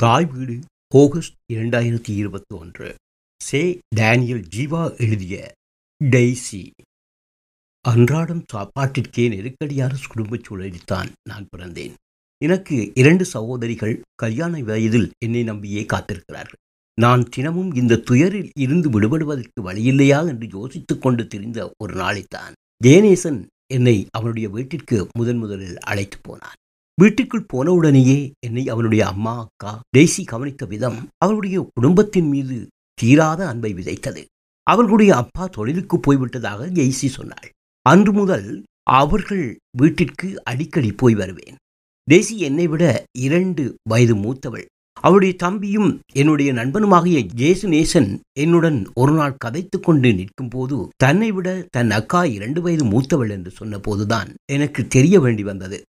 தாய் வீடு ஆகஸ்ட் இரண்டாயிரத்தி இருபத்தி ஒன்று சே டேனியல் ஜீவா எழுதிய டெய்சி அன்றாடம் சாப்பாட்டிற்கே நெருக்கடியான குடும்பச் சூழலில்தான் நான் பிறந்தேன். எனக்கு இரண்டு சகோதரிகள் கல்யாண வயதில் என்னை நம்பியே காத்திருக்கிறார்கள். நான் தினமும் இந்த துயரில் இருந்து விடுபடுவதற்கு வழியில்லையா என்று யோசித்துக் கொண்டு திரிந்த ஒரு நாளைத்தான். ஜெயநேசன் என்னை அவனுடைய வீட்டிற்கு முதன் முதலில் அழைத்து போனான். வீட்டுக்குள் போனவுடனேயே என்னை அவனுடைய அம்மா அக்கா டெய்சி கவனித்த விதம் அவளுடைய குடும்பத்தின் மீது தீராத அன்பை விதைத்தது. அவர்களுடைய அப்பா தொழிலுக்கு போய்விட்டதாக ஜெய்சி சொன்னாள். அன்று முதல் அவர்கள் வீட்டிற்கு அடிக்கடி போய் வருவேன். டெய்ஸி என்னை விட இரண்டு வயது மூத்தவள். அவளுடைய தம்பியும் என்னுடைய நண்பனுமாகிய ஜேசு நேசன் என்னுடன் ஒரு நாள் கதைத்துக் கொண்டு நிற்கும் போது தன்னை விட தன் அக்கா இரண்டு வயது மூத்தவள் என்று சொன்ன போதுதான் எனக்கு தெரிய வேண்டி வந்தது.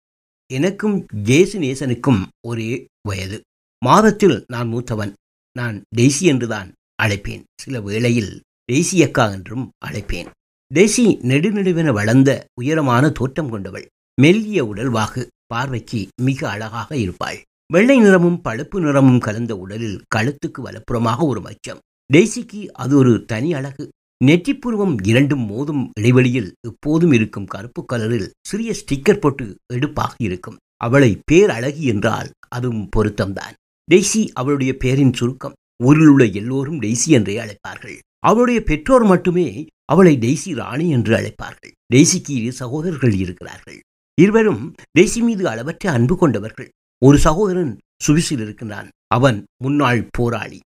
எனக்கும் ஜேசு நேசனுக்கும் ஒரே வயது. மாதத்தில் நான் மூத்தவன். நான் டெய்சி என்றுதான் அழைப்பேன். சில வேளையில் டெய்சி அக்கா என்றும் அழைப்பேன். டெய்சி நெடுநெடுவென வளர்ந்த உயரமான தோற்றம் கொண்டவள். மெல்லிய உடல்வாகு. பார்வைக்கு மிக அழகாக இருப்பாள். வெள்ளை நிறமும் பழுப்பு நிறமும் கலந்த உடலில் கழுத்துக்கு வலப்புறமாக ஒரு மச்சம். டெய்சிக்கு அது ஒரு தனி அழகு. நெற்றிப்பூர்வம் இரண்டும் மோதும் இடைவெளியில் எப்போதும் இருக்கும் கருப்பு கலரில் சிறிய ஸ்டிக்கர் போட்டு எடுப்பாக இருக்கும். அவளை பேர் அழகி என்றால் அதுவும் பொருத்தம்தான். டெய்சி அவளுடைய பேரின் சுருக்கம் ஊரில் உள்ள எல்லோரும் டெய்சி என்றே அழைப்பார்கள். அவளுடைய பெற்றோர் மட்டுமே அவளை டெய்சி ராணி என்று அழைப்பார்கள். டெய்சிக்கு இரு சகோதரர்கள் இருக்கிறார்கள். இருவரும் டெய்சி மீது அளவற்ற அன்பு கொண்டவர்கள். ஒரு சகோதரன் சுவிசில் இருக்கின்றான். அவன் முன்னாள் போராளி.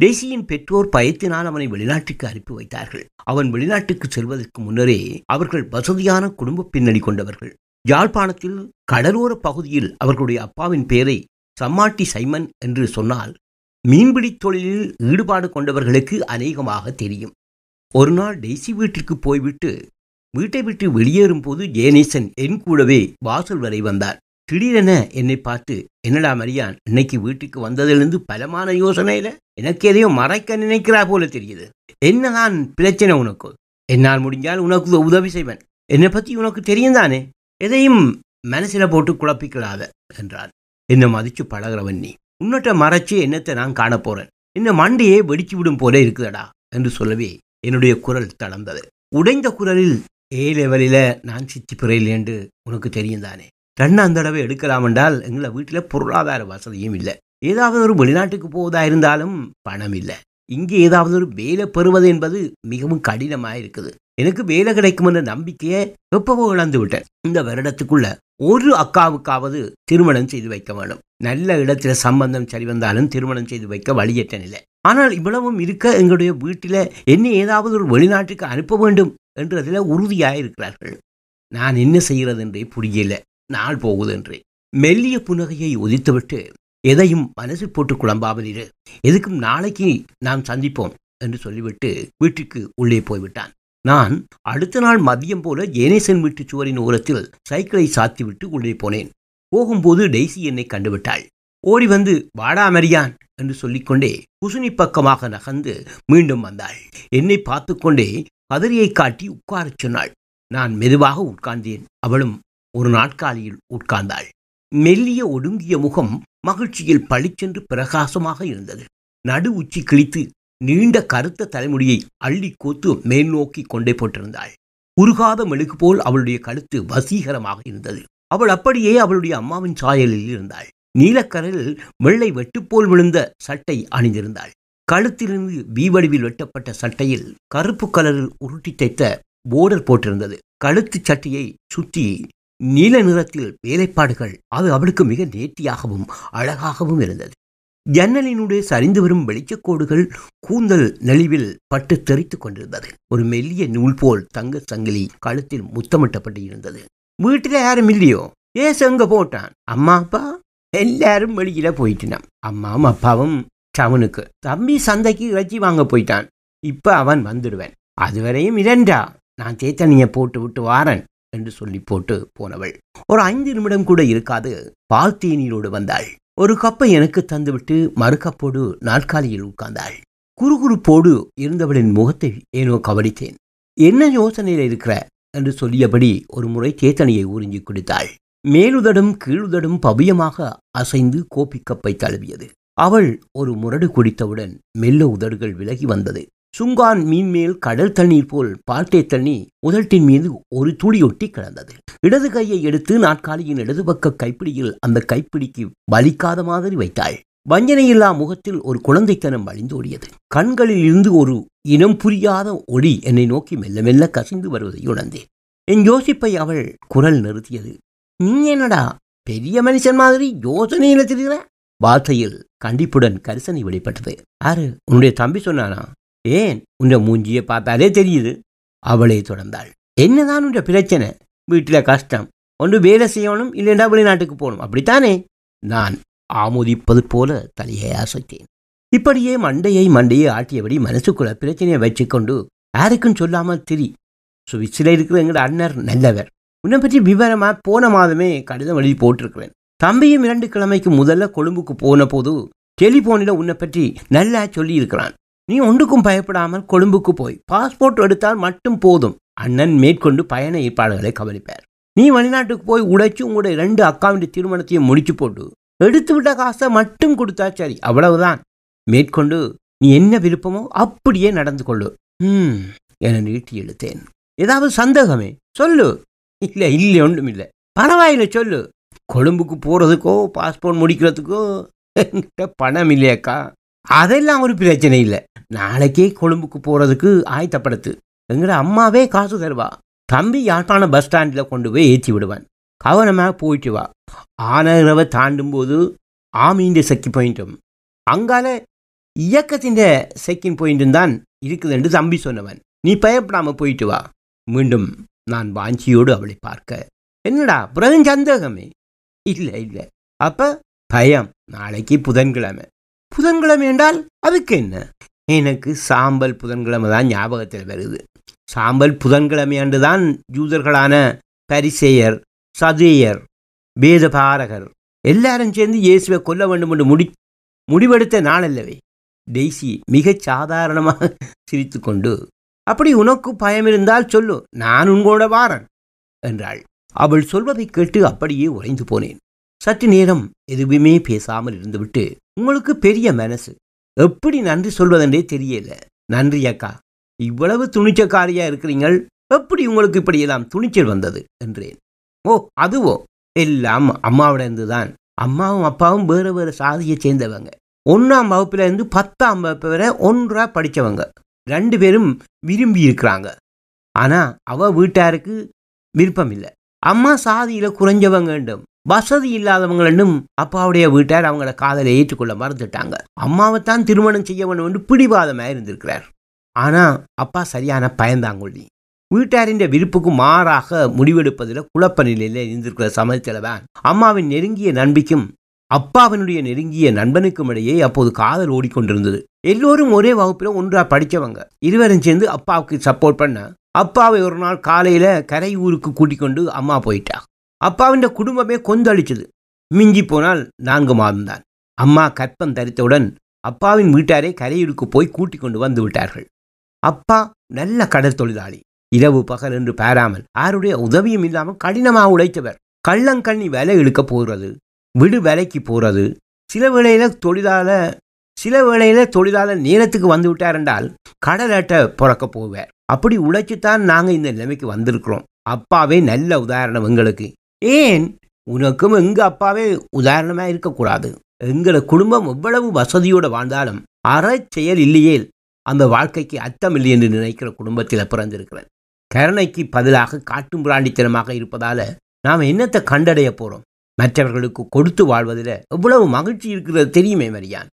டெய்சியின் பெற்றோர் பயத்தினால் அவனை வெளிநாட்டுக்கு அனுப்பி வைத்தார்கள். அவன் வெளிநாட்டுக்கு செல்வதற்கு முன்னரே அவர்கள் வசதியான குடும்ப பின்னணி கொண்டவர்கள். யாழ்ப்பாணத்தில் கடலோர பகுதியில் அவர்களுடைய அப்பாவின் பெயரை சம்மாட்டி சைமன் என்று சொன்னால் மீன்பிடி தொழிலில் ஈடுபாடு கொண்டவர்களுக்கு அநேகமாக தெரியும். ஒரு நாள் டெய்சி வீட்டிற்கு போய்விட்டு வீட்டை விட்டு வெளியேறும் போது ஜெயநேசன் என் கூடவே வாசல் வரை வந்தார். திடீரென என்னை பார்த்து என்னடா மரியான் இன்னைக்கு வீட்டுக்கு வந்ததிலிருந்து பலமான யோசனையில எனக்கு எதையும் மறைக்க நினைக்கிறா போல தெரியுது. என்னதான் பிரச்சனை உனக்கு? என்னால் முடிஞ்சால் உனக்கு உதவி செய்வேன். என்னை பற்றி உனக்கு தெரியும் தானே? எதையும் மனசில் போட்டு குழப்பிக்கலாத என்றான். என்னை மதிச்சு பழகிறவன் நீ. உன்னட்ட மறைச்சு என்னத்தை நான் காணப்போறேன் இந்த என்ன மண்டையே வெடிச்சு விடும் போல இருக்குதடா என்று சொல்லவே என்னுடைய குரல் தளர்ந்தது. உடைந்த குரலில் ஏ லெவலில் நான் சித்தி பிறையில் என்று உனக்கு தெரியும் தானே? ரெண்டாம் தடவை எடுக்கலாம் என்றால் எங்களை வீட்டில் பொருளாதார வசதியும் இல்லை. ஏதாவது ஒரு வெளிநாட்டுக்கு போவதா இருந்தாலும் பணம் இல்லை. இங்கே ஏதாவது ஒரு வேலை பெறுவது என்பது மிகவும் கடினமாக இருக்குது எனக்கு வேலை கிடைக்கும் என்ற நம்பிக்கையை எப்பவோ இழந்து விட்டேன். இந்த வருடத்துக்குள்ள ஒரு அக்காவுக்காவது திருமணம் செய்து வைக்க வேண்டும். நல்ல இடத்துல சம்பந்தம் சரி வந்தாலும் திருமணம் செய்து வைக்க வழியற்ற நிலை ஆனால் இவ்வளவும் இருக்க எங்களுடைய வீட்டில் என்னை ஏதாவது ஒரு வெளிநாட்டுக்கு அனுப்ப வேண்டும் என்றதில் உறுதியாக இருக்கிறார்கள் நான் என்ன செய்கிறது என்றே புரியல. நாள் போகுது என்றே மெல்லிய புன்னகையை உதித்துவிட்டு எதையும் மனசில் போட்டு குழம்பாமல் இரு. எதுக்கும் நாளைக்கு நாம் சந்திப்போம் என்று சொல்லிவிட்டு வீட்டுக்கு உள்ளே போய்விட்டான். நான் அடுத்த நாள் மதியம் போல ஜேனேசன் வீட்டு சுவரின் ஓரத்தில் சைக்கிளை சாத்திவிட்டு உள்ளே போனேன். போகும்போது டெய்சி என்னை கண்டுவிட்டாள். ஓடி வந்து வாடா மரியான் என்று சொல்லிக்கொண்டே குசுனி பக்கமாக நகர்ந்து மீண்டும் வந்தாள். என்னை பார்த்து கொண்டே கதிரியை காட்டி உட்காரச் சொன்னாள். நான் மெதுவாக உட்கார்ந்தேன். அவளும் ஒரு நாட்காலியில் உட்கார்ந்தாள். மெல்லிய ஒடுங்கிய முகம் மகிழ்ச்சியில் பளிச்சென்று பிரகாசமாக இருந்தது. நடு உச்சி கிழித்து நீண்ட கருத்த தலைமுடியை அள்ளி கோத்து மேல் நோக்கி கொண்டே போட்டிருந்தாள். உருகாத மெழுகு போல் அவளுடைய கழுத்து வசீகரமாக இருந்தது. அவள் அப்படியே அவளுடைய அம்மாவின் சாயலில் இருந்தாள். நீலக்கரலில் வெள்ளை வெட்டுப்போல் விழுந்த சட்டை அணிந்திருந்தாள். கழுத்திலிருந்து வீவடிவில் வெட்டப்பட்ட சட்டையில் கருப்பு கலரில் உருட்டி தைத்த போர்டர் போட்டிருந்தது. கழுத்து சட்டையை சுற்றி நீல நிறத்தில் வேலைப்பாடுகள் அது அவளுக்கு மிக நேர்த்தியாகவும் அழகாகவும் இருந்தது. ஜன்னலினுடைய சரிந்து வரும் வெளிச்சக்கோடுகள் கூந்தல் நெளிவில் பட்டு தெரித்து கொண்டிருந்தது. ஒரு மெல்லிய நூல் போல் தங்க சங்கிலி கழுத்தில் முத்தமிட்டப்பட்டு இருந்தது. வீட்டில் யாரும் இல்லையோ? ஏசு எங்க போட்டான்? அம்மா அப்பா? எல்லாரும் வெளியில போயிட்டான் அம்மாவும் அப்பாவும் டவுனுக்கு. தம்பி சந்தைக்கு இறைச்சி வாங்க போயிட்டான். இப்ப அவன் வந்துடுவேன். அதுவரையும் இரண்டா நான் தேத்தனியை போட்டு விட்டு வாரன். என்று சொல்லி போட்டு போனவள். ஒரு ஐந்து நிமிடம் கூட இருக்காது பால் தேநீரோடு வந்தாள். ஒரு கப்பை எனக்கு தந்துவிட்டு மறுகப்போடு நாற்காலியில் உட்கார்ந்தாள். குறுகுறுப்போடு இருந்தவளின் முகத்தை ஏனோ கவனித்தேன். என்ன யோசனையில் இருக்கிற? என்று சொல்லியபடி ஒரு முறை தேத்தனையை உறிஞ்சி குடித்தாள். மேலுதடும் கீழுதடும் பவியமாக அசைந்து கோப்பி கப்பை தழுவியது. அவள் ஒரு முரடு குடித்தவுடன் மெல்ல உதடுகள் விலகி வந்தது. சுங்கான் மீன் மேல் கடல் தண்ணீர் போல் பால்டே தண்ணி உதட்டின் மீது ஒரு துளியொட்டி கிடந்தது. இடது கையை எடுத்து நாற்காலியின் இடது பக்க கைப்பிடியில் அந்த கைப்பிடிக்கு வலிக்காத மாதிரி வைத்தாள். வஞ்சனையில்லா முகத்தில் ஒரு குழந்தைத்தனம் வழிந்தோடியது கண்களில் இருந்து ஒரு இனம் புரியாத ஒளி என்னை நோக்கி மெல்ல மெல்ல கசிந்து வருவதை உணர்ந்தேன். என் யோசிப்பை அவள் குரல் நிறுத்தியது. நீ என்னடா பெரிய மனுஷன் மாதிரி யோசனையில தெரிகிற வார்த்தையில் கண்டிப்புடன் கரிசனை வெளிப்பட்டது. யாரு? உன்னுடைய தம்பி சொன்னானா? ஏன் உன்னை மூஞ்சியை பார்த்தாலே தெரியுது? அவளே தொடர்ந்தாள். என்னதான் உன்ற பிரச்சனை? வீட்டில் கஷ்டம். ஒன்று வேலை செய்யணும் இல்லைண்டா வெளிநாட்டுக்கு போகணும். அப்படித்தானே? நான் ஆமோதிப்பது போல தலையை அசைத்தேன். இப்படியே மண்டையை மண்டையை ஆட்டியபடி மனசுக்குள்ள பிரச்சனையை வச்சுக்கொண்டு யாருக்கும் சொல்லாமல் திரி. சுவிட்சில் இருக்கிற எங்கள் அண்ணர் நல்லவர். உன்னை பற்றி விவரமாக போன மாதமே கடிதம் எழுதி போட்டிருக்கிறேன். தம்பியும் இரண்டு கிழமைக்கு முதல்ல கொழும்புக்கு போன போது டெலிஃபோனில் உன்னை பற்றி நல்லா சொல்லியிருக்கிறான். நீ ஒன்றுக்கும் பயப்படாமல் கொழும்புக்கு போய் பாஸ்போர்ட் எடுத்தால் மட்டும் போதும். அண்ணன் மேற்கொண்டு பயண ஏற்பாடுகளை கவனிப்பார். நீ வெளிநாட்டுக்கு போய் உடைச்சு உங்களுடைய ரெண்டு அக்காவுடைய திருமணத்தையும் முடிச்சு போட்டு எடுத்து விட்ட காசை மட்டும் கொடுத்தா சரி அவ்வளவுதான். மேற்கொண்டு நீ என்ன விருப்பமோ அப்படியே நடந்து கொள்ளு. ம் என நீட்டி எழுத்தேன் ஏதாவது சந்தேகமே? சொல்லு. இல்லை இல்லை ஒன்றும் இல்லை. பரவாயில்ல சொல்லு. கொழும்புக்கு போகிறதுக்கோ பாஸ்போர்ட் முடிக்கிறதுக்கோ என்கிட்ட பணம் இல்லையாக்கா அதெல்லாம் ஒரு பிரச்சனை இல்லை. நாளைக்கே கொழும்புக்கு போகிறதுக்கு ஆயத்தப்படுத்து. எங்கட அம்மாவே காசு தருவா. தம்பி யாழ்ப்பாண பஸ் ஸ்டாண்டில் கொண்டு போய் ஏற்றி விடுவான். கவனமாக போயிட்டு வா. ஆனரவை தாண்டும் போது ஆமீண்ட செக்கி பாயிண்ட்டும் அங்கால இயக்கத்தின் செக்கின் பாயிண்ட்டும் தான் இருக்குது என்று தம்பி சொன்னவன். நீ பயப்படாமல் போயிட்டு வா. மீண்டும் நான் வாஞ்சியோடு அவளை பார்க்க. என்னடா பிறகு சந்தேகமே? இல்லை இல்லை. அப்போ பயம். நாளைக்கு புதன்கிழமை. புதன்கிழமை என்றால் அதுக்கு என்ன? எனக்கு சாம்பல் புதன்கிழமை தான் ஞாபகத்தில் வருது. சாம்பல் புதன்கிழமை அன்று தான் யூதர்களான பரிசேயர் சதேயர் வேதபாரகர் எல்லாரும் சேர்ந்து இயேசுவை கொல்ல வேண்டும் என்று முடி முடிவெடுத்த நாளல்லவே டெய்ஸி மிகச் சாதாரணமாக சிரித்துக்கொண்டு அப்படி உனக்கு பயம் இருந்தால் சொல்லு நான் உன்கூட வாரன் என்றாள். அவள் சொல்வதை கேட்டு அப்படியே உறைந்து போனேன். சற்று நேரம் எதுவுமே பேசாமல் இருந்துவிட்டு உங்களுக்கு பெரிய மனசு. எப்படி நன்றி சொல்வதென்றே தெரியல. நன்றி அக்கா. இவ்வளவு துணிச்சக்காரியா இருக்கிறீங்கள். எப்படி உங்களுக்கு இப்படியெல்லாம் துணிச்சல் வந்தது? என்றேன். ஓ அதுவோ? எல்லாம் அம்மாவிட இருந்துதான் அம்மாவும் அப்பாவும் வேறு வேறு சாதியை சேர்ந்தவங்க. ஒன்றாம் வகுப்புல இருந்து பத்தாம் வகுப்பு வரை ஒன்றா படித்தவங்க ரெண்டு பேரும் விரும்பி இருக்கிறாங்க. ஆனால் அவ வீட்டாருக்கு விருப்பம் இல்லை அம்மா சாதியில் குறைஞ்சவங்க வேண்டும். வசதி இல்லாதவங்களும் அப்பாவுடைய வீட்டார் அவங்கள காதலை ஏற்றுக்கொள்ள மறந்துட்டாங்க. அம்மாவை தான் திருமணம் செய்ய வேண்டும் என்று பிடிவாதமாக இருந்திருக்கிறார். ஆனால் அப்பா சரியான பயந்தாங்கொள்ளி வீட்டாரின் விருப்புக்கு மாறாக முடிவெடுப்பதில் குழப்ப நிலையில் இருந்திருக்கிற சமயத்தில் தான் அம்மாவின் நெருங்கிய நண்பிக்கும் அப்பாவினுடைய நெருங்கிய நண்பனுக்கும் இடையே அப்போது காதல் ஓடிக்கொண்டிருந்தது. எல்லோரும் ஒரே வகுப்பில் ஒன்றாக படித்தவங்க இருவரும் சேர்ந்து அப்பாவுக்கு சப்போர்ட் பண்ண அப்பாவை ஒரு நாள் காலையில் கரை ஊருக்கு கூட்டிக் கொண்டு அம்மா போயிட்டா. அப்பாவின் குடும்பமே கொந்தளிச்சது. மிஞ்சி போனால் நான்கு மாதம்தான். அம்மா கற்பம் தரித்தவுடன் அப்பாவின் வீட்டாரை கரையூருக்கு போய் கூட்டிக் கொண்டு வந்து விட்டார்கள். அப்பா நல்ல கடல் தொழிலாளி. இரவு பகல் என்று பாராமல் யாருடைய உதவியும் இல்லாமல் கடினமாக உழைத்தவர். கள்ளங்கண்ணி வேலை இழுக்க போகிறது. விடு வேலைக்கு போகிறது. சில வேளையில் தொழிலாள சில வேளையில் தொழிலாளர் நேரத்துக்கு வந்து விட்டார் என்றால் கடலாட்ட பிறக்க போவார். அப்படி உழைச்சித்தான் நாங்கள் இந்த நிலைமைக்கு வந்திருக்கிறோம். அப்பாவே நல்ல உதாரணம் எங்களுக்கு. ஏன்? உனக்கும் எங்கள் அப்பாவே உதாரணமாக இருக்கக்கூடாது. எங்களை குடும்பம் எவ்வளவு வசதியோடு வாழ்ந்தாலும் அற செயல் இல்லையே அந்த வாழ்க்கைக்கு அர்த்தம் இல்லை என்று நினைக்கிற குடும்பத்தில் பிறந்திருக்கிறேன். கருணைக்கு பதிலாக காட்டும் பிராண்டித்தனமாக இருப்பதால் நாம் என்னத்தை கண்டடைய போகிறோம் மற்றவர்களுக்கு கொடுத்து வாழ்வதில் எவ்வளவு மகிழ்ச்சி இருக்கிறது தெரியுமே மரியான்.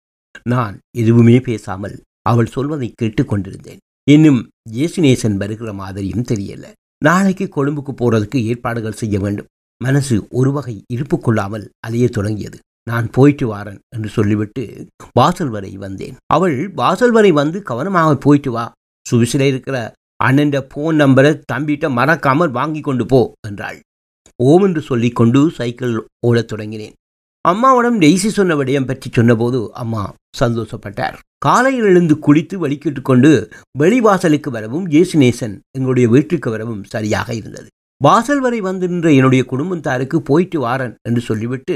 நான் எதுவுமே பேசாமல் அவள் சொல்வதை கேட்டுக்கொண்டிருந்தேன் இன்னும் இயேசுநேசன் வருகிற மாதிரியும் தெரியல. நாளைக்கு கொழும்புக்கு போகிறதுக்கு ஏற்பாடுகள் செய்ய வேண்டும். மனசு ஒரு வகை இருப்பு கொள்ளாமல் அலைய தொடங்கியது. நான் போயிட்டு வாரன் என்று சொல்லிவிட்டு வாசல் வரை வந்தேன். அவள் வாசல் வரை வந்து கவனமாக போயிட்டு வா. சுவிசில இருக்கிற அண்ணன் போன் நம்பரை தம்பிட்ட மறக்காமல் வாங்கி கொண்டு போ என்றாள். ஓம் என்று சொல்லிக்கொண்டு சைக்கிள் ஓடத் தொடங்கினேன். அம்மாவிடம் டெய்ஸி சொன்ன விடயம் பற்றி சொன்னபோது அம்மா சந்தோஷப்பட்டார். காலையில் எழுந்து குளித்து வலிக்கிட்டு கொண்டு வெளிவாசலுக்கு வரவும் ஏசுநேசன் எங்களுடைய வீட்டுக்கு வரவும் சரியாக இருந்தது. வாசல் வரை வந்து நின்ற என்னுடைய குடும்பத்தாருக்கு போயிட்டு வாரன் என்று சொல்லிவிட்டு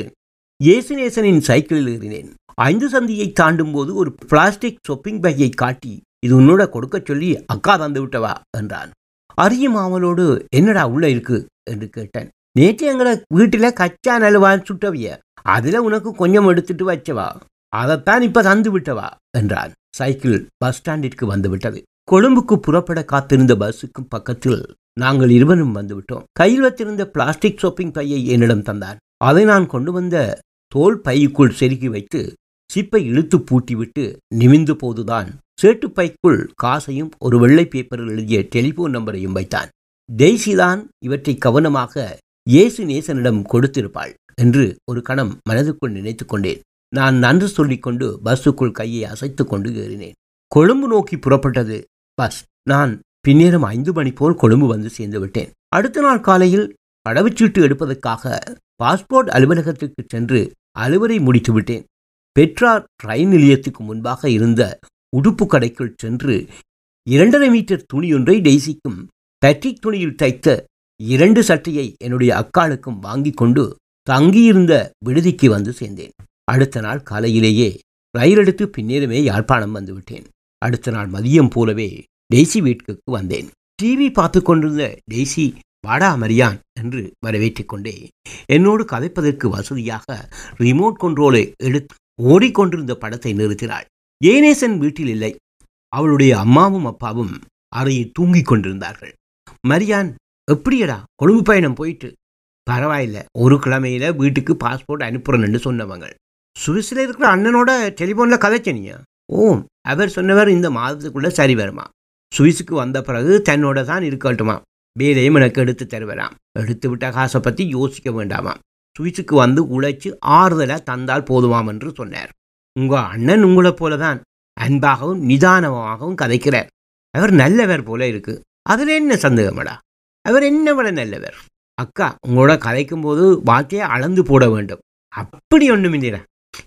இயேசுநேசனின் சைக்கிளில் ஏறினேன். ஐந்து சந்தியை தாண்டும் போது ஒரு பிளாஸ்டிக் ஷொப்பிங் பேக்கை காட்டி இது உன்னோட கொடுக்க சொல்லி அக்கா தந்து விட்டவா? என்றான். அரியும் அவளோடு என்னடா உள்ள இருக்கு? என்று கேட்டேன். நேற்று எங்களை வீட்டில் கச்சா நலுவா சுட்டவிய அதில் உனக்கு கொஞ்சம் எடுத்துட்டு வச்சவா? அதைத்தான் இப்ப தந்து விட்டவா? என்றான். சைக்கிள் பஸ் ஸ்டாண்டிற்கு வந்து விட்டது. கொழும்புக்கு புறப்பட காத்திருந்த பஸ்ஸுக்கு பக்கத்தில் நாங்கள் இருவரும் வந்துவிட்டோம். கையில் வைத்திருந்த பிளாஸ்டிக் ஷாப்பிங் பையை என்னிடம் தந்தான் அதை நான் கொண்டு வந்த தோல் பைக்குள் செருகி வைத்து சிப்பை இழுத்து பூட்டிவிட்டு நிமிந்து போதுதான் சேட்டு பைக்குள் காசையும் ஒரு வெள்ளை பேப்பரில் எழுதிய டெலிபோன் நம்பரையும் வைத்தான். டெய்ஸிதான் இவற்றை கவனமாக இயேசு நேசனிடம் கொடுத்திருப்பாள் என்று ஒரு கணம் மனதுக்குள் நினைத்து கொண்டேன். நான் நன்று சொல்லிக்கொண்டு பஸ்ஸுக்குள் கையை அசைத்து கொண்டு ஏறினேன். கொழும்பு நோக்கி புறப்பட்டது. பஸ். நான் பின்னேரம் ஐந்து மணி போல் கொழும்பு வந்து சேர்ந்து விட்டேன். அடுத்த நாள் காலையில் கடவுச்சீட்டு எடுப்பதற்காக பாஸ்போர்ட் அலுவலகத்துக்கு சென்று அலுவலை முடித்து விட்டேன். பெட்ரா ரயில் நிலையத்துக்கு முன்பாக இருந்த உடுப்பு கடைக்குள் சென்று இரண்டரை மீட்டர் துணியொன்றை டெய்ஸிக்கும் பேட்ரிக் துணியில் தைத்த இரண்டு சட்டையை என்னுடைய அக்காளுக்கும் வாங்கி கொண்டு தங்கியிருந்த விடுதிக்கு வந்து சேர்ந்தேன். அடுத்த நாள் காலையிலேயே ரயில் எடுத்து பின்னேறமே யாழ்ப்பாணம் வந்துவிட்டேன் அடுத்த நாள் மதியம் போலவே டெய்ஸி வீட்டுக்கு வந்தேன். டிவி பார்த்து கொண்டிருந்த டெய்ஸி வாடா மரியான் என்று வரவேற்றுக் கொண்டே என்னோடு கதைப்பதற்கு வசதியாக ரிமோட் கண்ட்ரோலை எடுத்து ஓடிக்கொண்டிருந்த படத்தை நிறுத்தினாள். ஏனேசன் வீட்டில் இல்லை. அவளுடைய அம்மாவும் அப்பாவும் அறையில் தூங்கிக் கொண்டிருந்தார்கள். மரியான் எப்படியடா? கொழும்பு பயணம் போயிட்டு. பரவாயில்ல. ஒரு கிழமையில வீட்டுக்கு பாஸ்போர்ட் அனுப்புறேன்னு சொன்னவங்க. சுவிஸில் இருக்கிற அண்ணனோட டெலிஃபோனில் கதைச்சனியா ஓ அவர் சொன்னவர் இந்த மாதத்துக்குள்ள சரி வருமா? சுவிஸுக்கு வந்த பிறகு தன்னோட தான் இருக்கட்டுமா வேலையும் எனக்கு எடுத்து தருவராம். எடுத்து விட்ட காசை பற்றி யோசிக்க வேண்டாமாம். சுவிஸுக்கு வந்து உழைச்சி ஆறுதலாக தந்தால் போதுமாம் என்று சொன்னார். உங்கள் அண்ணன் உங்களை போல தான் அன்பாகவும் நிதானமாகவும் கதைக்கிறார். அவர் நல்லவர் போல இருக்கு. அதில் என்ன சந்தேகமடா? அவர் என்ன விட நல்லவர்? அக்கா உங்களோட கதைக்கும் போது வார்த்தையை அளந்து போட வேண்டும். அப்படி ஒன்றும் இல்லைடா.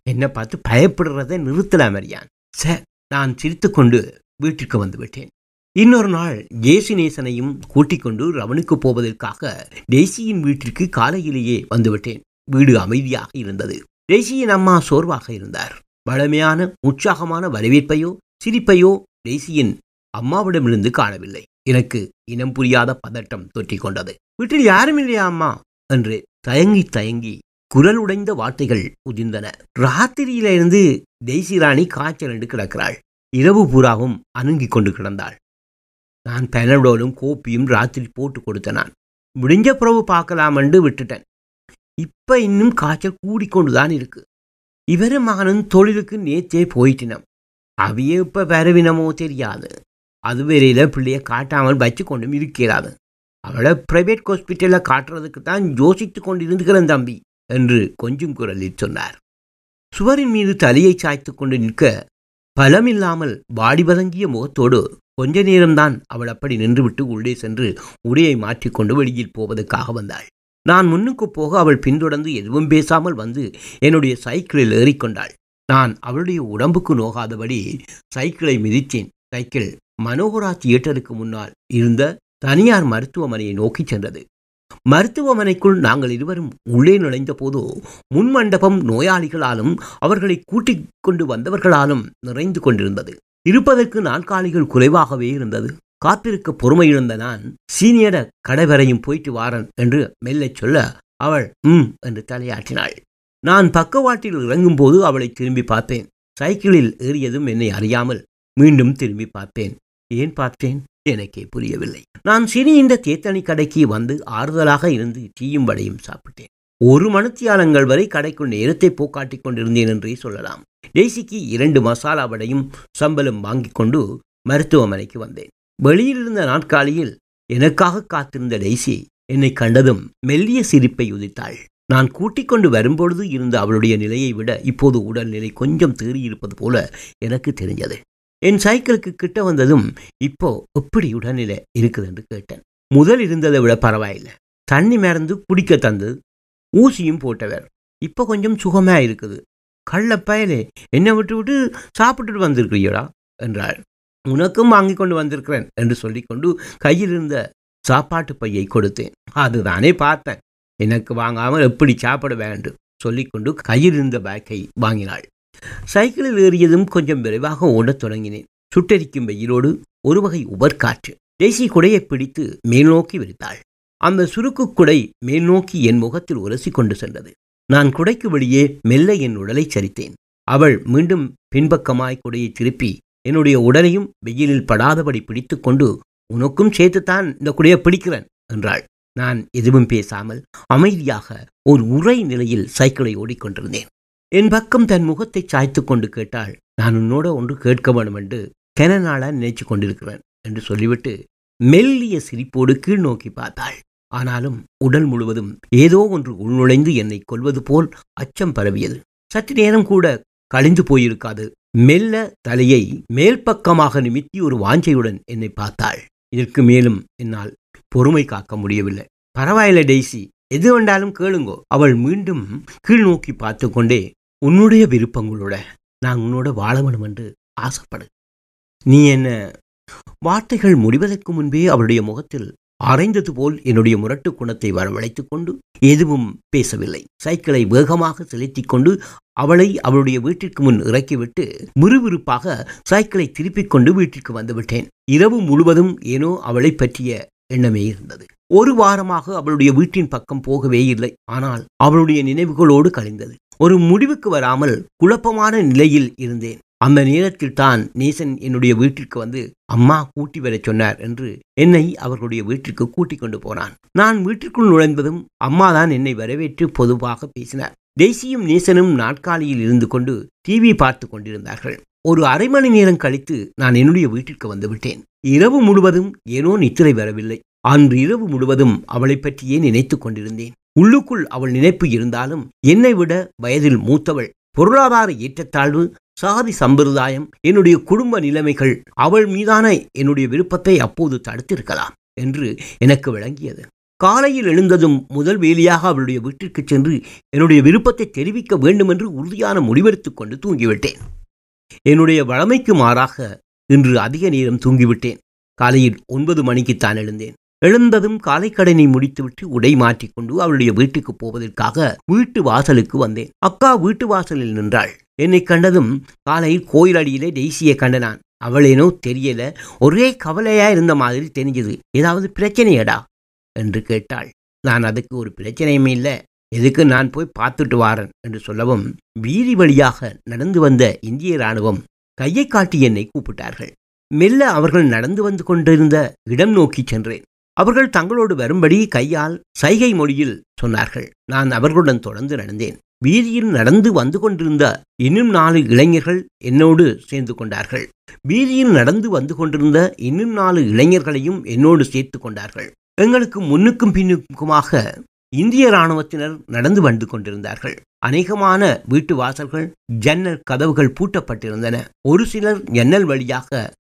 என்னை பார்த்து பயப்படுறதை நிறுத்தலாம் அறியான் சார் நான் சிரித்துக்கொண்டு வீட்டிற்கு வந்து விட்டேன். இன்னொரு நாள் ஜேசினேசனையும் கூட்டிக் கொண்டு ரவனுக்கு போவதற்காக டெய்சியின் வீட்டிற்கு காலையிலேயே வந்துவிட்டேன். வீடு அமைதியாக இருந்தது. டெய்சியின் அம்மா சோர்வாக இருந்தார். வளமையான உற்சாகமான வரவேற்பையோ சிரிப்பையோ டெய்சியின் அம்மாவிடமிருந்து காணவில்லை. எனக்கு இனம் புரியாத பதட்டம் தொற்றிக்கொண்டது. வீட்டில் யாரும் இல்லையா அம்மா? என்று தயங்கி தயங்கி குரல் உடைந்த வார்த்தைகள் உதிர்ந்தன. ராத்திரியிலிருந்து டெய்சி ராணி காய்ச்சல் என்று கிடக்கிறாள். இரவு பூராவும் அணுங்கிக் கொண்டு கிடந்தாள். நான் பெனடோலும் கோப்பியும் ராத்திரி போட்டு கொடுத்த நான். முடிஞ்ச பிறகு பார்க்கலாமென்று விட்டுட்டேன். இப்போ இன்னும் காய்ச்சல் கூடிக்கொண்டுதான் இருக்கு. இவரும் மகனும் தொழிலுக்கு நேற்றே போயிட்டினம். அவையே இப்போ வரவினமோ தெரியாது. அது வரையில் பிள்ளைய காட்டாமல் வச்சு கொண்டும் இருக்கிறாது. அவளை பிரைவேட் ஹாஸ்பிட்டலில் காட்டுறதுக்கு தான் யோசித்து கொண்டிருந்துக்கிறேன் தம்பி என்று கொஞ்சம் குரலில் சொன்னார். சுவரின் மீது தலையை சாய்த்து கொண்டு நிற்க பலமில்லாமல் வாடி வதங்கிய முகத்தோடு கொஞ்ச நேரம்தான் அவள் அப்படி நின்றுவிட்டு உள்ளே சென்று உடையை மாற்றிக்கொண்டு வெளியில் போவதற்காக வந்தாள். நான் முன்னுக்கு போக அவள் பின்தொடர்ந்து எதுவும் பேசாமல் வந்து என்னுடைய சைக்கிளில் ஏறிக்கொண்டாள். நான் அவளுடைய உடம்புக்கு நோகாதபடி சைக்கிளை மிதித்தேன். சைக்கிள் மனோகரா தியேட்டருக்கு முன்னால் இருந்த தனியார் மருத்துவமனையை நோக்கி சென்றது. மருத்துவமனைக்குள் நாங்கள் இருவரும் உள்ளே நுழைந்த போது முன்மண்டபம் நோயாளிகளாலும் அவர்களை கூட்டிக் கொண்டு வந்தவர்களாலும் நிறைந்து கொண்டிருந்தது. இருப்பதற்கு நாற்காலிகள் குறைவாகவே இருந்தது. காத்திருக்க பொறுமையிழந்த நான் சீனியர கடைவரையும் போயிட்டு வாரன் என்று மெல்லச் சொல்ல அவள் ம் என்று தலையாட்டினாள். நான் பக்கவாட்டில் இறங்கும்போது அவளை திரும்பி பார்த்தேன். சைக்கிளில் ஏறியதும் என்னை அறியாமல் மீண்டும் திரும்பி பார்த்தேன். ஏன் பார்த்தேன்? எனக்கே புரியவில்லை. நான் சிறிய தேத்தனி கடைக்கு வந்து ஆறுதலாக இருந்து டீயும் வடையும் சாப்பிட்டேன். ஒரு மணத்தியாலங்கள் வரை கடைக்குள் நேரத்தை போக்காட்டிக் கொண்டிருந்தேன் என்றே சொல்லலாம். டெய்சிக்கு இரண்டு மசாலா வடையும் சம்பளம் வாங்கிக் கொண்டு மருத்துவமனைக்கு வந்தேன். வெளியிலிருந்த நாட்காலியில் எனக்காக காத்திருந்த டெய்சி என்னை கண்டதும் மெல்லிய சிரிப்பை உதித்தாள். நான் கூட்டிக் கொண்டு வரும்பொழுது இருந்த அவளுடைய நிலையை விட இப்போது உடல்நிலை கொஞ்சம் தேறியிருப்பது போல எனக்கு தெரிஞ்சது. என் சைக்கிளுக்கு கிட்ட வந்ததும் இப்போ எப்படி உடல்நிலை இருக்குது என்று கேட்டேன். முதல் இருந்ததை விட பரவாயில்லை. தண்ணி மறந்து குடிக்க தந்து ஊசியும் போட்டவர். இப்போ கொஞ்சம் சுகமா இருக்குது கள்ள பயலே என்னை விட்டு விட்டு சாப்பிட்டுட்டு வந்திருக்கிறீடா என்றாள். உனக்கும் வாங்கி கொண்டு வந்திருக்கிறேன் என்று சொல்லிக்கொண்டு கையில் இருந்த சாப்பாட்டு பையை கொடுத்தேன். அதுதானே பார்த்தேன். எனக்கு வாங்காமல் எப்படி சாப்பிட வேண்டும் சொல்லிக்கொண்டு கையில் இருந்த பேக்கை வாங்கினாள். சைக்கிளில் ஏறியதும் கொஞ்சம் விரைவாக ஓடத் தொடங்கினேன். சுட்டெரிக்கும் வெயிலோடு ஒரு வகை உபர்காற்று தேசி குடையை பிடித்து மேல் நோக்கி விரித்தாள். அந்த சுருக்கு குடை மேல் நோக்கி என் முகத்தில் உரசி கொண்டு சென்றது. நான் குடைக்கு வெளியே மெல்ல என் உடலை சரித்தேன். அவள் மீண்டும் பின்பக்கமாய் குடையை திருப்பி என்னுடைய உடலையும் வெயிலில் படாதபடி பிடித்துக்கொண்டு உனக்கும் சேர்த்துத்தான் இந்த குடையை பிடிக்கிறேன் என்றாள். நான் எதுவும் பேசாமல் அமைதியாக ஒரு உரை நிலையில் சைக்கிளை ஓடிக்கொண்டிருந்தேன் என் பக்கம் தன் முகத்தை சாய்த்து கொண்டு கேட்டாள் நான் உன்னோட ஒன்று கேட்க வேண்டும் என்று கென நாளா நினைச்சு கொண்டிருக்கிறேன் என்று சொல்லிவிட்டு மெல்லிய சிரிப்போடு கீழ் நோக்கி பார்த்தாள். ஆனாலும் உடல் முழுவதும் ஏதோ ஒன்று உள்நுழைந்து என்னை கொல்வது போல் அச்சம் பரவியது. சற்று நேரம் கூட கழிந்து போயிருக்காது. மெல்ல தலையை மேல் பக்கமாக நிமித்தி ஒரு வாஞ்சையுடன் என்னை பார்த்தாள். இதற்கு மேலும் என்னால் பொறுமை காக்க முடியவில்லை. பரவாயில்ல டெய்ஸி. எது வேண்டாலும் கேளுங்கோ. அவள் மீண்டும் கீழ் நோக்கி பார்த்து கொண்டே உன்னுடைய விருப்பங்களோட நான் உன்னோட வாழ வேணும் என்று ஆசைப்படு. நீ என்ன வார்த்தைகள் முடிவதற்கு முன்பே அவளுடைய முகத்தில் அரைந்தது போல் என்னுடைய முரட்டு குணத்தை வரவழைத்துக் கொண்டு எதுவும் பேசவில்லை. சைக்கிளை வேகமாக செலுத்திக் கொண்டு அவளை அவளுடைய வீட்டிற்கு முன் இறக்கிவிட்டு விறுவிறுப்பாக சைக்கிளை திருப்பிக் கொண்டு வீட்டிற்கு வந்துவிட்டேன் இரவு முழுவதும் ஏனோ அவளை பற்றிய எண்ணமே இருந்தது. ஒரு வாரமாக அவளுடைய வீட்டின் பக்கம் போகவே இல்லை. ஆனால் அவளுடைய நினைவுகளோடு கழிந்தது. ஒரு முடிவுக்கு வராமல் குழப்பமான நிலையில் இருந்தேன். அந்த நேரத்தில் தான் நேசன் என்னுடைய வீட்டிற்கு வந்து அம்மா கூட்டி வரச் சொன்னார் என்று என்னை அவர்களுடைய வீட்டிற்கு கூட்டிக் கொண்டு போனான். நான் வீட்டிற்குள் நுழைந்ததும் அம்மா தான் என்னை வரவேற்று பொதுவாக பேசினார். தேசியும் நேசனும் நாட்காலியில் இருந்து கொண்டு டிவி பார்த்து கொண்டிருந்தார்கள். ஒரு அரை மணி நேரம் கழித்து நான் என்னுடைய வீட்டிற்கு வந்துவிட்டேன் இரவு முழுவதும் ஏனோ நித்திரை வரவில்லை. அன்று இரவு முழுவதும் அவளை பற்றியே நினைத்து கொண்டிருந்தேன். உள்ளுக்குள் அவள் நினைப்பு இருந்தாலும் என்னை விட வயதில் மூத்தவள். பொருளாதார ஏற்றத்தாழ்வு சாதி சம்பிரதாயம் என்னுடைய குடும்ப நிலைமைகள் அவள் மீதான என்னுடைய விருப்பத்தை அப்போது தடுத்திருக்கலாம் என்று எனக்கு விளங்கியது. காலையில் எழுந்ததும் முதல் வேலியாக அவளுடைய வீட்டிற்கு சென்று என்னுடைய விருப்பத்தை தெரிவிக்க வேண்டும் என்று உறுதியான முடிவெடுத்து கொண்டு தூங்கிவிட்டேன். என்னுடைய வழமைக்கு மாறாக இன்று அதிக நேரம் தூங்கிவிட்டேன். காலையில் ஒன்பது மணிக்குத்தான் எழுந்தேன். எழுந்ததும் காலைக்கடனை முடித்துவிட்டு உடை மாற்றிக்கொண்டு அவளுடைய வீட்டுக்கு போவதற்காக வீட்டு வாசலுக்கு வந்தேன். அக்கா வீட்டு வாசலில் நின்றாள். என்னை கண்டதும் காலை கோயில் அடியிலே டெய்ஸியை கண்டனான். அவளேனோ தெரியல. ஒரே கவலையா இருந்த மாதிரி தெரிஞ்சது. ஏதாவது பிரச்சனையடா? என்று கேட்டாள். நான் அதுக்கு ஒரு பிரச்சனையுமே இல்லை. எதுக்கு நான் போய் பார்த்துட்டு வாரன்? என்று சொல்லவும் வீதி வழியாக நடந்து வந்த இந்திய ராணுவம் கையை காட்டி என்னை கூப்பிட்டார்கள். மெல்ல அவர்கள் நடந்து வந்து கொண்டிருந்த இடம் நோக்கி சென்றேன். அவர்கள் தங்களோடு வரும்படி கையால் சைகை மொழியில் சொன்னார்கள். நான் அவர்களுடன் தொடர்ந்து நடந்தேன். வீதியில் நடந்து வந்து கொண்டிருந்த இன்னும் நாலு இளைஞர்கள் என்னோடு சேர்ந்து கொண்டார்கள். வீதியில் நடந்து வந்து கொண்டிருந்த இன்னும் நாலு இளைஞர்களையும் என்னோடு சேர்த்து கொண்டார்கள். எங்களுக்கு முன்னுக்கும் பின்னுக்குமாக இந்திய இராணுவத்தினர் நடந்து வந்து கொண்டிருந்தார்கள். அநேகமான வீட்டு வாசல்கள் ஜன்னல் கதவுகள் பூட்டப்பட்டிருந்தன. ஒரு சிலர் ஜன்னல் வழியாக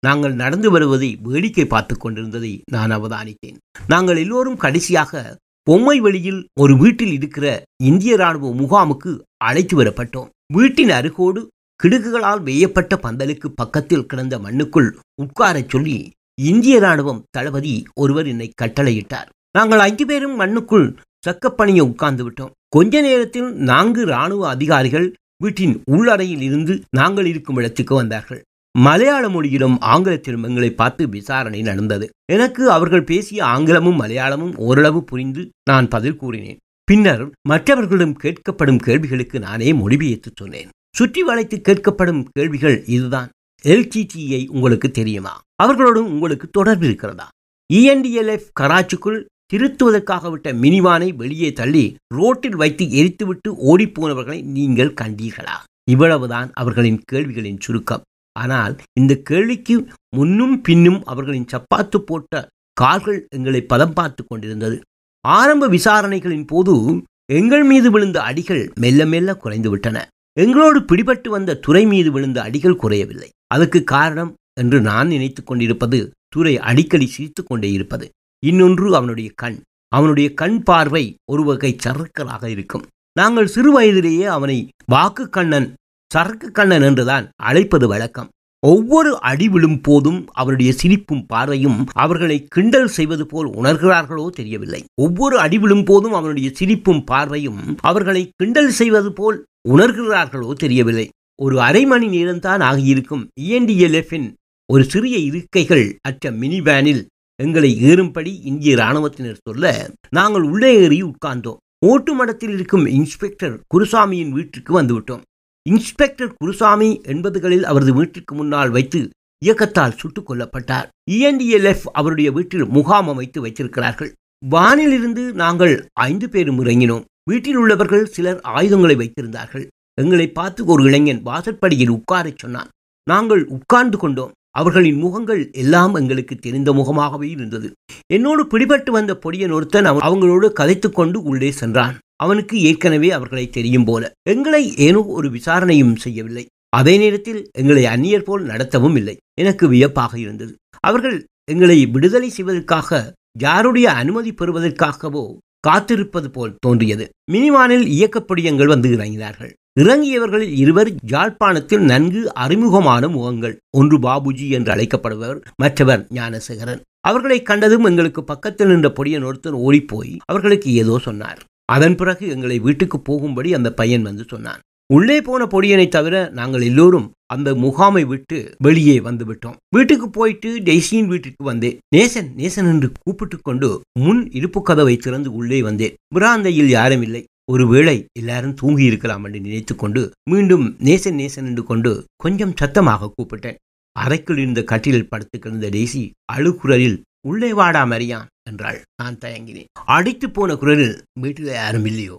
நாங்கள் நடந்து வருவதை வேடிக்கை பார்த்து கொண்டிருந்ததை நான் அவதானித்தேன். நாங்கள் எல்லோரும் கடைசியாக பொம்மை வெளியில் ஒரு வீட்டில் இருக்கிற இந்திய ராணுவ முகாமுக்கு அழைத்து வரப்பட்டோம். வீட்டின் அருகோடு கிடுகுகளால் வேயப்பட்ட பந்தலுக்கு பக்கத்தில் கிடந்த மண்ணுக்குள் உட்காரச் சொல்லி இந்திய ராணுவம் தளபதி ஒருவர் என்னை கட்டளையிட்டார். நாங்கள் ஐந்து பேரும் மண்ணுக்குள் சக்கப்பணிய உட்கார்ந்து விட்டோம். கொஞ்ச நேரத்தில் நான்கு ராணுவ அதிகாரிகள் வீட்டின் உள்ளறையில் இருந்து நாங்கள் இருக்கும் இடத்துக்கு வந்தார்கள். மலையாள மொழியிலும் ஆங்கிலத்திலும் எங்களை பார்த்து விசாரணை நடந்தது. எனக்கு அவர்கள் பேசிய ஆங்கிலமும் மலையாளமும் ஓரளவு புரிந்து நான் பதில் கூறினேன். பின்னர் மற்றவர்களிடம் கேட்கப்படும் கேள்விகளுக்கு நானே மொழிபெயர்த்து சொன்னேன். சுற்றி வளைத்து கேட்கப்படும் கேள்விகள் இதுதான். எல்டிடிஐ உங்களுக்கு தெரியுமா? அவர்களோடு உங்களுக்கு தொடர்பு இருக்கிறதா? இஎன்டிஎல்எஃப் கராச்சிக்குள் திருத்துவதற்காக விட்ட மினிவானை வெளியே தள்ளி ரோட்டில் வைத்து எரித்துவிட்டு ஓடிப்போனவர்களை நீங்கள் கண்டீர்களா? இவ்வளவுதான் அவர்களின் கேள்விகளின் சுருக்கம். ஆனால் இந்த கேள்விக்கு முன்னும் பின்னும் அவர்களின் சப்பாத்து போட்ட கால்கள் எங்களை பதம் பார்த்து கொண்டிருந்தது. ஆரம்ப விசாரணைகளின் போது எங்கள் மீது விழுந்த அடிகள் மெல்ல மெல்ல குறைந்துவிட்டன எங்களோடு பிடிபட்டு வந்த துறை மீது விழுந்த அடிகள் குறையவில்லை. அதுக்கு காரணம் என்று நான் நினைத்துக் கொண்டிருப்பது துறை அடிக்கடி சிரித்து கொண்டே இருப்பது. இன்னொன்று அவனுடைய கண். அவனுடைய கண் பார்வை ஒரு வகை சறுக்கலாக இருக்கும். நாங்கள் சிறு வயதிலேயே அவனை வாக்கு கண்ணன் சரக்கு கண்ணன் என்றுதான் அழைப்பது வழக்கம். ஒவ்வொரு அடி விழும் போதும் அவருடைய சிரிப்பும் பார்வையும் அவர்களை கிண்டல் செய்வது போல் உணர்கிறார்களோ தெரியவில்லை. ஒவ்வொரு அடி விழும் போதும் அவனுடைய சிரிப்பும் பார்வையும் அவர்களை கிண்டல் செய்வது போல் உணர்கிறார்களோ தெரியவில்லை. ஒரு அரை மணி நேரம்தான் ஆகியிருக்கும் இஎன்டிஎல்எஃபின் ஒரு சிறிய இருக்கைகள் அற்ற மினி வேனில் எங்களை ஏறும்படி இந்திய இராணுவத்தினர் சொல்ல நாங்கள் உள்ளே ஏறி உட்கார்ந்தோம். ஓட்டு மடத்தில் இருக்கும் இன்ஸ்பெக்டர் குருசாமியின் வீட்டிற்கு வந்துவிட்டோம். இன்ஸ்பெக்டர் குருசாமி எண்பதுகளில் அவரது வீட்டிற்கு முன்னால் வைத்து இயக்கத்தால் சுட்டுக் கொல்லப்பட்டார். இஎன்டிஎல்எஃப் அவருடைய வீட்டில் முகாம் அமைத்து வைத்திருக்கிறார்கள். வானிலிருந்து நாங்கள் ஐந்து பேரும் இறங்கினோம். வீட்டில் உள்ளவர்கள் சிலர் ஆயுதங்களை வைத்திருந்தார்கள். எங்களை பார்த்து ஒரு இளைஞன் வாசற்படியில் உட்காரச் சொன்னான். நாங்கள் உட்கார்ந்து கொண்டோம். அவர்களின் முகங்கள் எல்லாம் எங்களுக்கு தெரிந்த முகமாகவே இருந்தது. என்னோடு பிடிபட்டு வந்த பொடியன் ஒருத்தன் அவ- அவங்களோடு கதைத்துக்கொண்டு உள்ளே சென்றான். அவனுக்கு ஏற்கனவே அவர்களை தெரியும் போல. எங்களை ஏனோ ஒரு விசாரணையும் செய்யவில்லை. அதே நேரத்தில் எங்களை அந்நியர் போல் நடத்தவும் இல்லை. எனக்கு வியப்பாக இருந்தது. அவர்கள் எங்களை விடுதலை செய்வதற்காக யாருடைய அனுமதி பெறுவதற்காகவோ காத்திருப்பது போல் தோன்றியது. மினிவானில் இயக்கப்படியங்கள் வந்து இறங்கினார்கள். இறங்கியவர்களில் இருவர் யாழ்ப்பாணத்தில் நன்கு அறிமுகமான முகங்கள் ஒன்று பாபுஜி என்று அழைக்கப்படுபவர் மற்றவர் ஞானசேகரன். அவர்களை கண்டதும் எங்களுக்கு பக்கத்தில் நின்ற பொடியன் ஒருத்தர் ஓடிப்போய் அவர்களுக்கு ஏதோ சொன்னார். அதன் பிறகு எங்களை வீட்டுக்கு போகும்படி அந்த பையன் வந்து சொன்னான். உள்ளே போன பொடியனை தவிர நாங்கள் எல்லோரும் அந்த முகாமை விட்டு வெளியே வந்து விட்டோம். வீட்டுக்கு போயிட்டு டெய்ஸியின் வீட்டுக்கு வந்தேன். நேசன் நேசன் என்று கூப்பிட்டு கொண்டு முன் இருப்பு கதவை திறந்து உள்ளே வந்தேன். பிராந்தையில் யாரும் இல்லை. ஒருவேளை எல்லாரும் தூங்கி இருக்கலாம் என்று நினைத்து கொண்டு மீண்டும் நேசன் நேசன் என்று கொண்டு கொஞ்சம் சத்தமாக கூப்பிட்டேன். அறைக்குள் இருந்த கட்டிலில் படுத்து கிடந்த டெய்ஸி அழுகுரலில் உள்ளே வாடா மரியான் என்றாள். நான் தயங்கினேன். அடைத்து போன குரலில் வீட்டில் யாரும் இல்லையோ?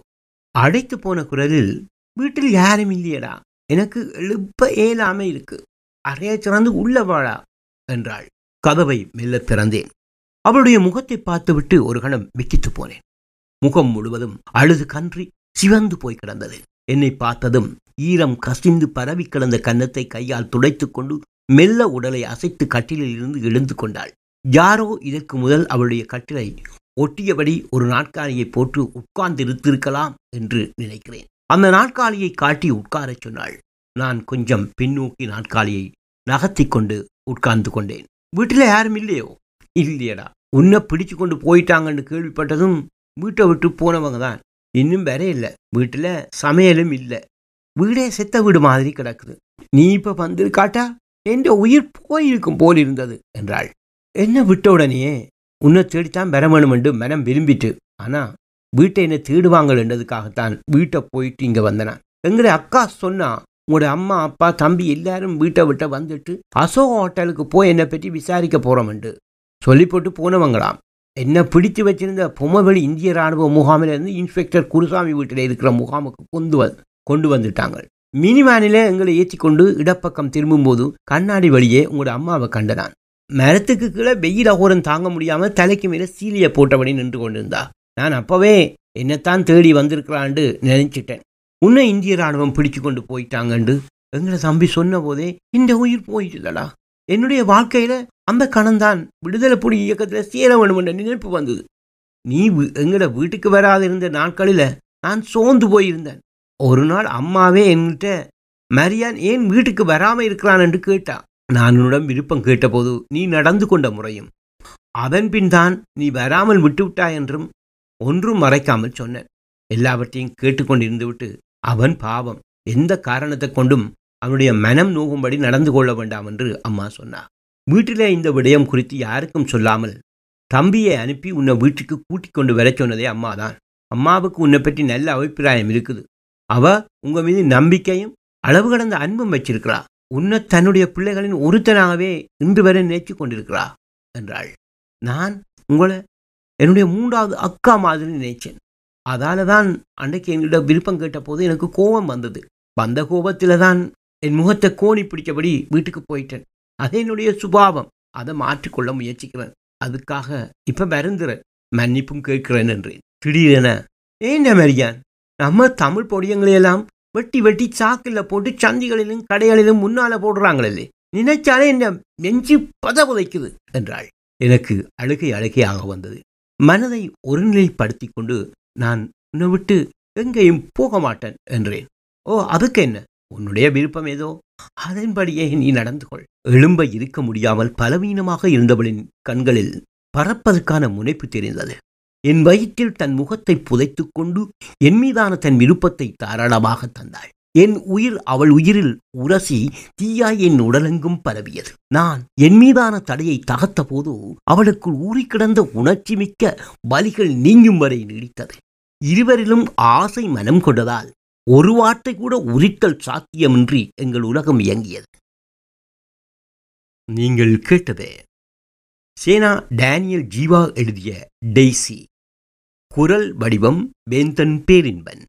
அடைத்து போன குரலில் வீட்டில் யாரும் இல்லையடா. எனக்கு எழுப்ப ஏலாமை இருக்கு. அறையை திறந்து உள்ள வாடா என்றாள். கதவை மெல்ல திறந்தேன். அவளுடைய முகத்தை பார்த்துவிட்டு ஒரு கணம் விக்கித்து போனேன். முகம் முழுவதும் அழுது கன்றி சிவந்து போய் கிடந்தது. என்னை பார்த்ததும் ஈரம் கசிந்து பரவி கிடந்த கன்னத்தை கையால் துடைத்துக் கொண்டு மெல்ல உடலை அசைத்து கட்டிலில் இருந்து எழுந்து கொண்டாள். யாரோ இதற்கு முதல் அவளுடைய கட்டிலை ஒட்டியபடி ஒரு நாற்காலியை போட்டு உட்கார்ந்திருத்திருக்கலாம் என்று நினைக்கிறேன். அந்த நாற்காலியை காட்டி உட்காரச் சொன்னாள். நான் கொஞ்சம் பின்னோக்கி நாற்காலியை நகர்த்தி கொண்டு உட்கார்ந்து கொண்டேன். வீட்டில் யாரும் இல்லையோ? இல்லையடா. உன்னை பிடிச்சு கொண்டு போயிட்டாங்கன்னு கேள்விப்பட்டதும் வீட்டை விட்டு போனவங்க தான். இன்னும் வேற இல்லை. வீட்டில் சமையலும் இல்லை. வீடே செத்த வீடு மாதிரி கிடக்குது. நீ இப்போ வந்திருக்காட்டா? என்ற உயிர் போயிருக்கும் போல் இருந்தது என்றாள். என்ன விட்ட உடனே உன்னை தேடித்தான் பெற வேணும் என்று மனம் விரும்பிட்டு. ஆனால் வீட்டை என்ன தேடுவாங்களுன்றதுக்காகத்தான் வீட்டை போயிட்டு இங்கே வந்தனான். எங்களை அக்கா சொன்னா உங்களோட அம்மா அப்பா தம்பி எல்லாரும் வீட்டை விட்ட வந்துட்டு அசோக ஹோட்டலுக்கு போய் என்னை பற்றி விசாரிக்க போகிறோம்ண்டு சொல்லி போட்டு போனவங்களாம். என்ன பிடித்து வச்சிருந்த பொம்மவெளி இந்திய இராணுவ முகாமிலிருந்து இன்ஸ்பெக்டர் குருசாமி வீட்டில் இருக்கிற முகாமுக்கு கொண்டு வந் கொண்டு வந்துட்டாங்க மினிமேனில் எங்களை ஏற்றி கொண்டு இடப்பக்கம் திரும்பும்போது கண்ணாடி வழியே உங்களோட அம்மாவை கண்டனான். மரத்துக்கு கீழே வெயில் அகோரம் தாங்க முடியாமல் தலைக்கு மேலே சீலியை போட்டபடி நின்று கொண்டிருந்தா. நான் அப்போவே என்னைத்தான் தேடி வந்திருக்கலான்னு நினைச்சிட்டேன். உன்னை இந்திய ராணுவம் பிடிச்சு கொண்டு போயிட்டாங்கண்டு. எங்களை தம்பி சொன்ன போதே இந்த உயிர் போயிட்டுதடா என்னுடைய வாழ்க்கையில் அந்த கணந்தான் விடுதலை புலி இயக்கத்தில் சேர வேணும் என்ற நினைப்பு வந்தது. நீ வி- வீட்டுக்கு வராது இருந்த நாட்களில் நான் சோர்ந்து போயிருந்தேன். ஒரு நாள் அம்மாவே என்கிட்ட மரியான் ஏன் வீட்டுக்கு வராமல் இருக்கிறான்? என்று கேட்டான் நான் உன்னிடம் விருப்பம் கேட்டபோது நீ நடந்து கொண்ட முறையும். அதன் பின் தான் நீ வராமல் விட்டுவிட்டாய் என்றும் ஒன்றும் மறைக்காமல் சொன்னேன். எல்லாவற்றையும் கேட்டுக்கொண்டிருந்து விட்டு அவன் பாவம் எந்த காரணத்தை கொண்டும் அவனுடைய மனம் நோகும்படி நடந்து கொள்ள வேண்டாம் என்று அம்மா சொன்னார் வீட்டிலே இந்த விடயம் குறித்து யாருக்கும் சொல்லாமல் தம்பியை அனுப்பி உன்னை வீட்டுக்கு கூட்டிக் கொண்டு வரச் சொன்னதே அம்மாதான். அம்மாவுக்கு உன்னை பற்றி நல்ல அபிப்பிராயம் இருக்குது. அவ உங்க மீது நம்பிக்கையும் அளவு கடந்த அன்பும் வச்சிருக்கிறா. உன்னை தன்னுடைய பிள்ளைகளின் ஒருத்தனாகவே இன்று வரை நினைச்சு கொண்டிருக்கிறா என்றாள். நான் உங்களை என்னுடைய மூன்றாவது அக்கா மாதிரி நினைச்சேன். அதால தான் அன்றைக்கு என்கிட்ட விருப்பம் கேட்டபோது எனக்கு கோபம் வந்தது. வந்த கோபத்தில் தான் என் முகத்தை கோணி பிடிச்சபடி வீட்டுக்கு போயிட்டேன். அது என்னுடைய சுபாவம். அதை மாற்றிக்கொள்ள முயற்சிக்கிறேன். அதுக்காக இப்போ மறந்துறேன் மன்னிப்பும் கேட்கிறேன் என்றேன். திடீரென ஏன் மரியான் நம்ம தமிழ் பொடியங்களையெல்லாம் வெட்டி வெட்டி சாக்கில் போட்டு சந்திகளிலும் கடைகளிலும் முன்னால போடுறாங்களே. நினைச்சாலே என்ன நெஞ்சு பத புதைக்குது என்றாள். எனக்கு அழுகை அழுகையாக வந்தது. மனதை ஒருநிலைப்படுத்தி கொண்டு நான் உன்னை விட்டு எங்கேயும் போக மாட்டேன் என்றேன். ஓ அதுக்கு என்ன? உன்னுடைய விருப்பம் ஏதோ? அதன்படியே நீ நடந்து கொள். எலும்பை இருக்க முடியாமல் பலவீனமாக இருந்தவளின் கண்களில் பறப்பதற்கான முனைப்பு தெரிந்தது. என் வயிற்றில் தன் முகத்தை புதைத்துக் கொண்டு என் மீதான தன் விருப்பத்தை தாராளமாக தந்தாள். என் உயிர் அவள் உயிரில் உரசி தீயாய் என் உடலெங்கும் பரவியது. நான் என் மீதான தடையை தகர்த்த போது அவளுக்குள் ஊறிக்கிடந்த உணர்ச்சி மிக்க வலிகள் நீங்கும் வரை நீடித்தது. இருவரிலும் ஆசை மனம் கொண்டதால் ஒரு வார்த்தை கூட உரித்தல் சாத்தியமின்றி எங்கள் உலகம் இயங்கியது. நீங்கள் கேட்டது சேனா டேனியல் ஜீவா எழுதிய டெய்சி. குரல் வடிவம் வேந்தன் பேரின்பன்.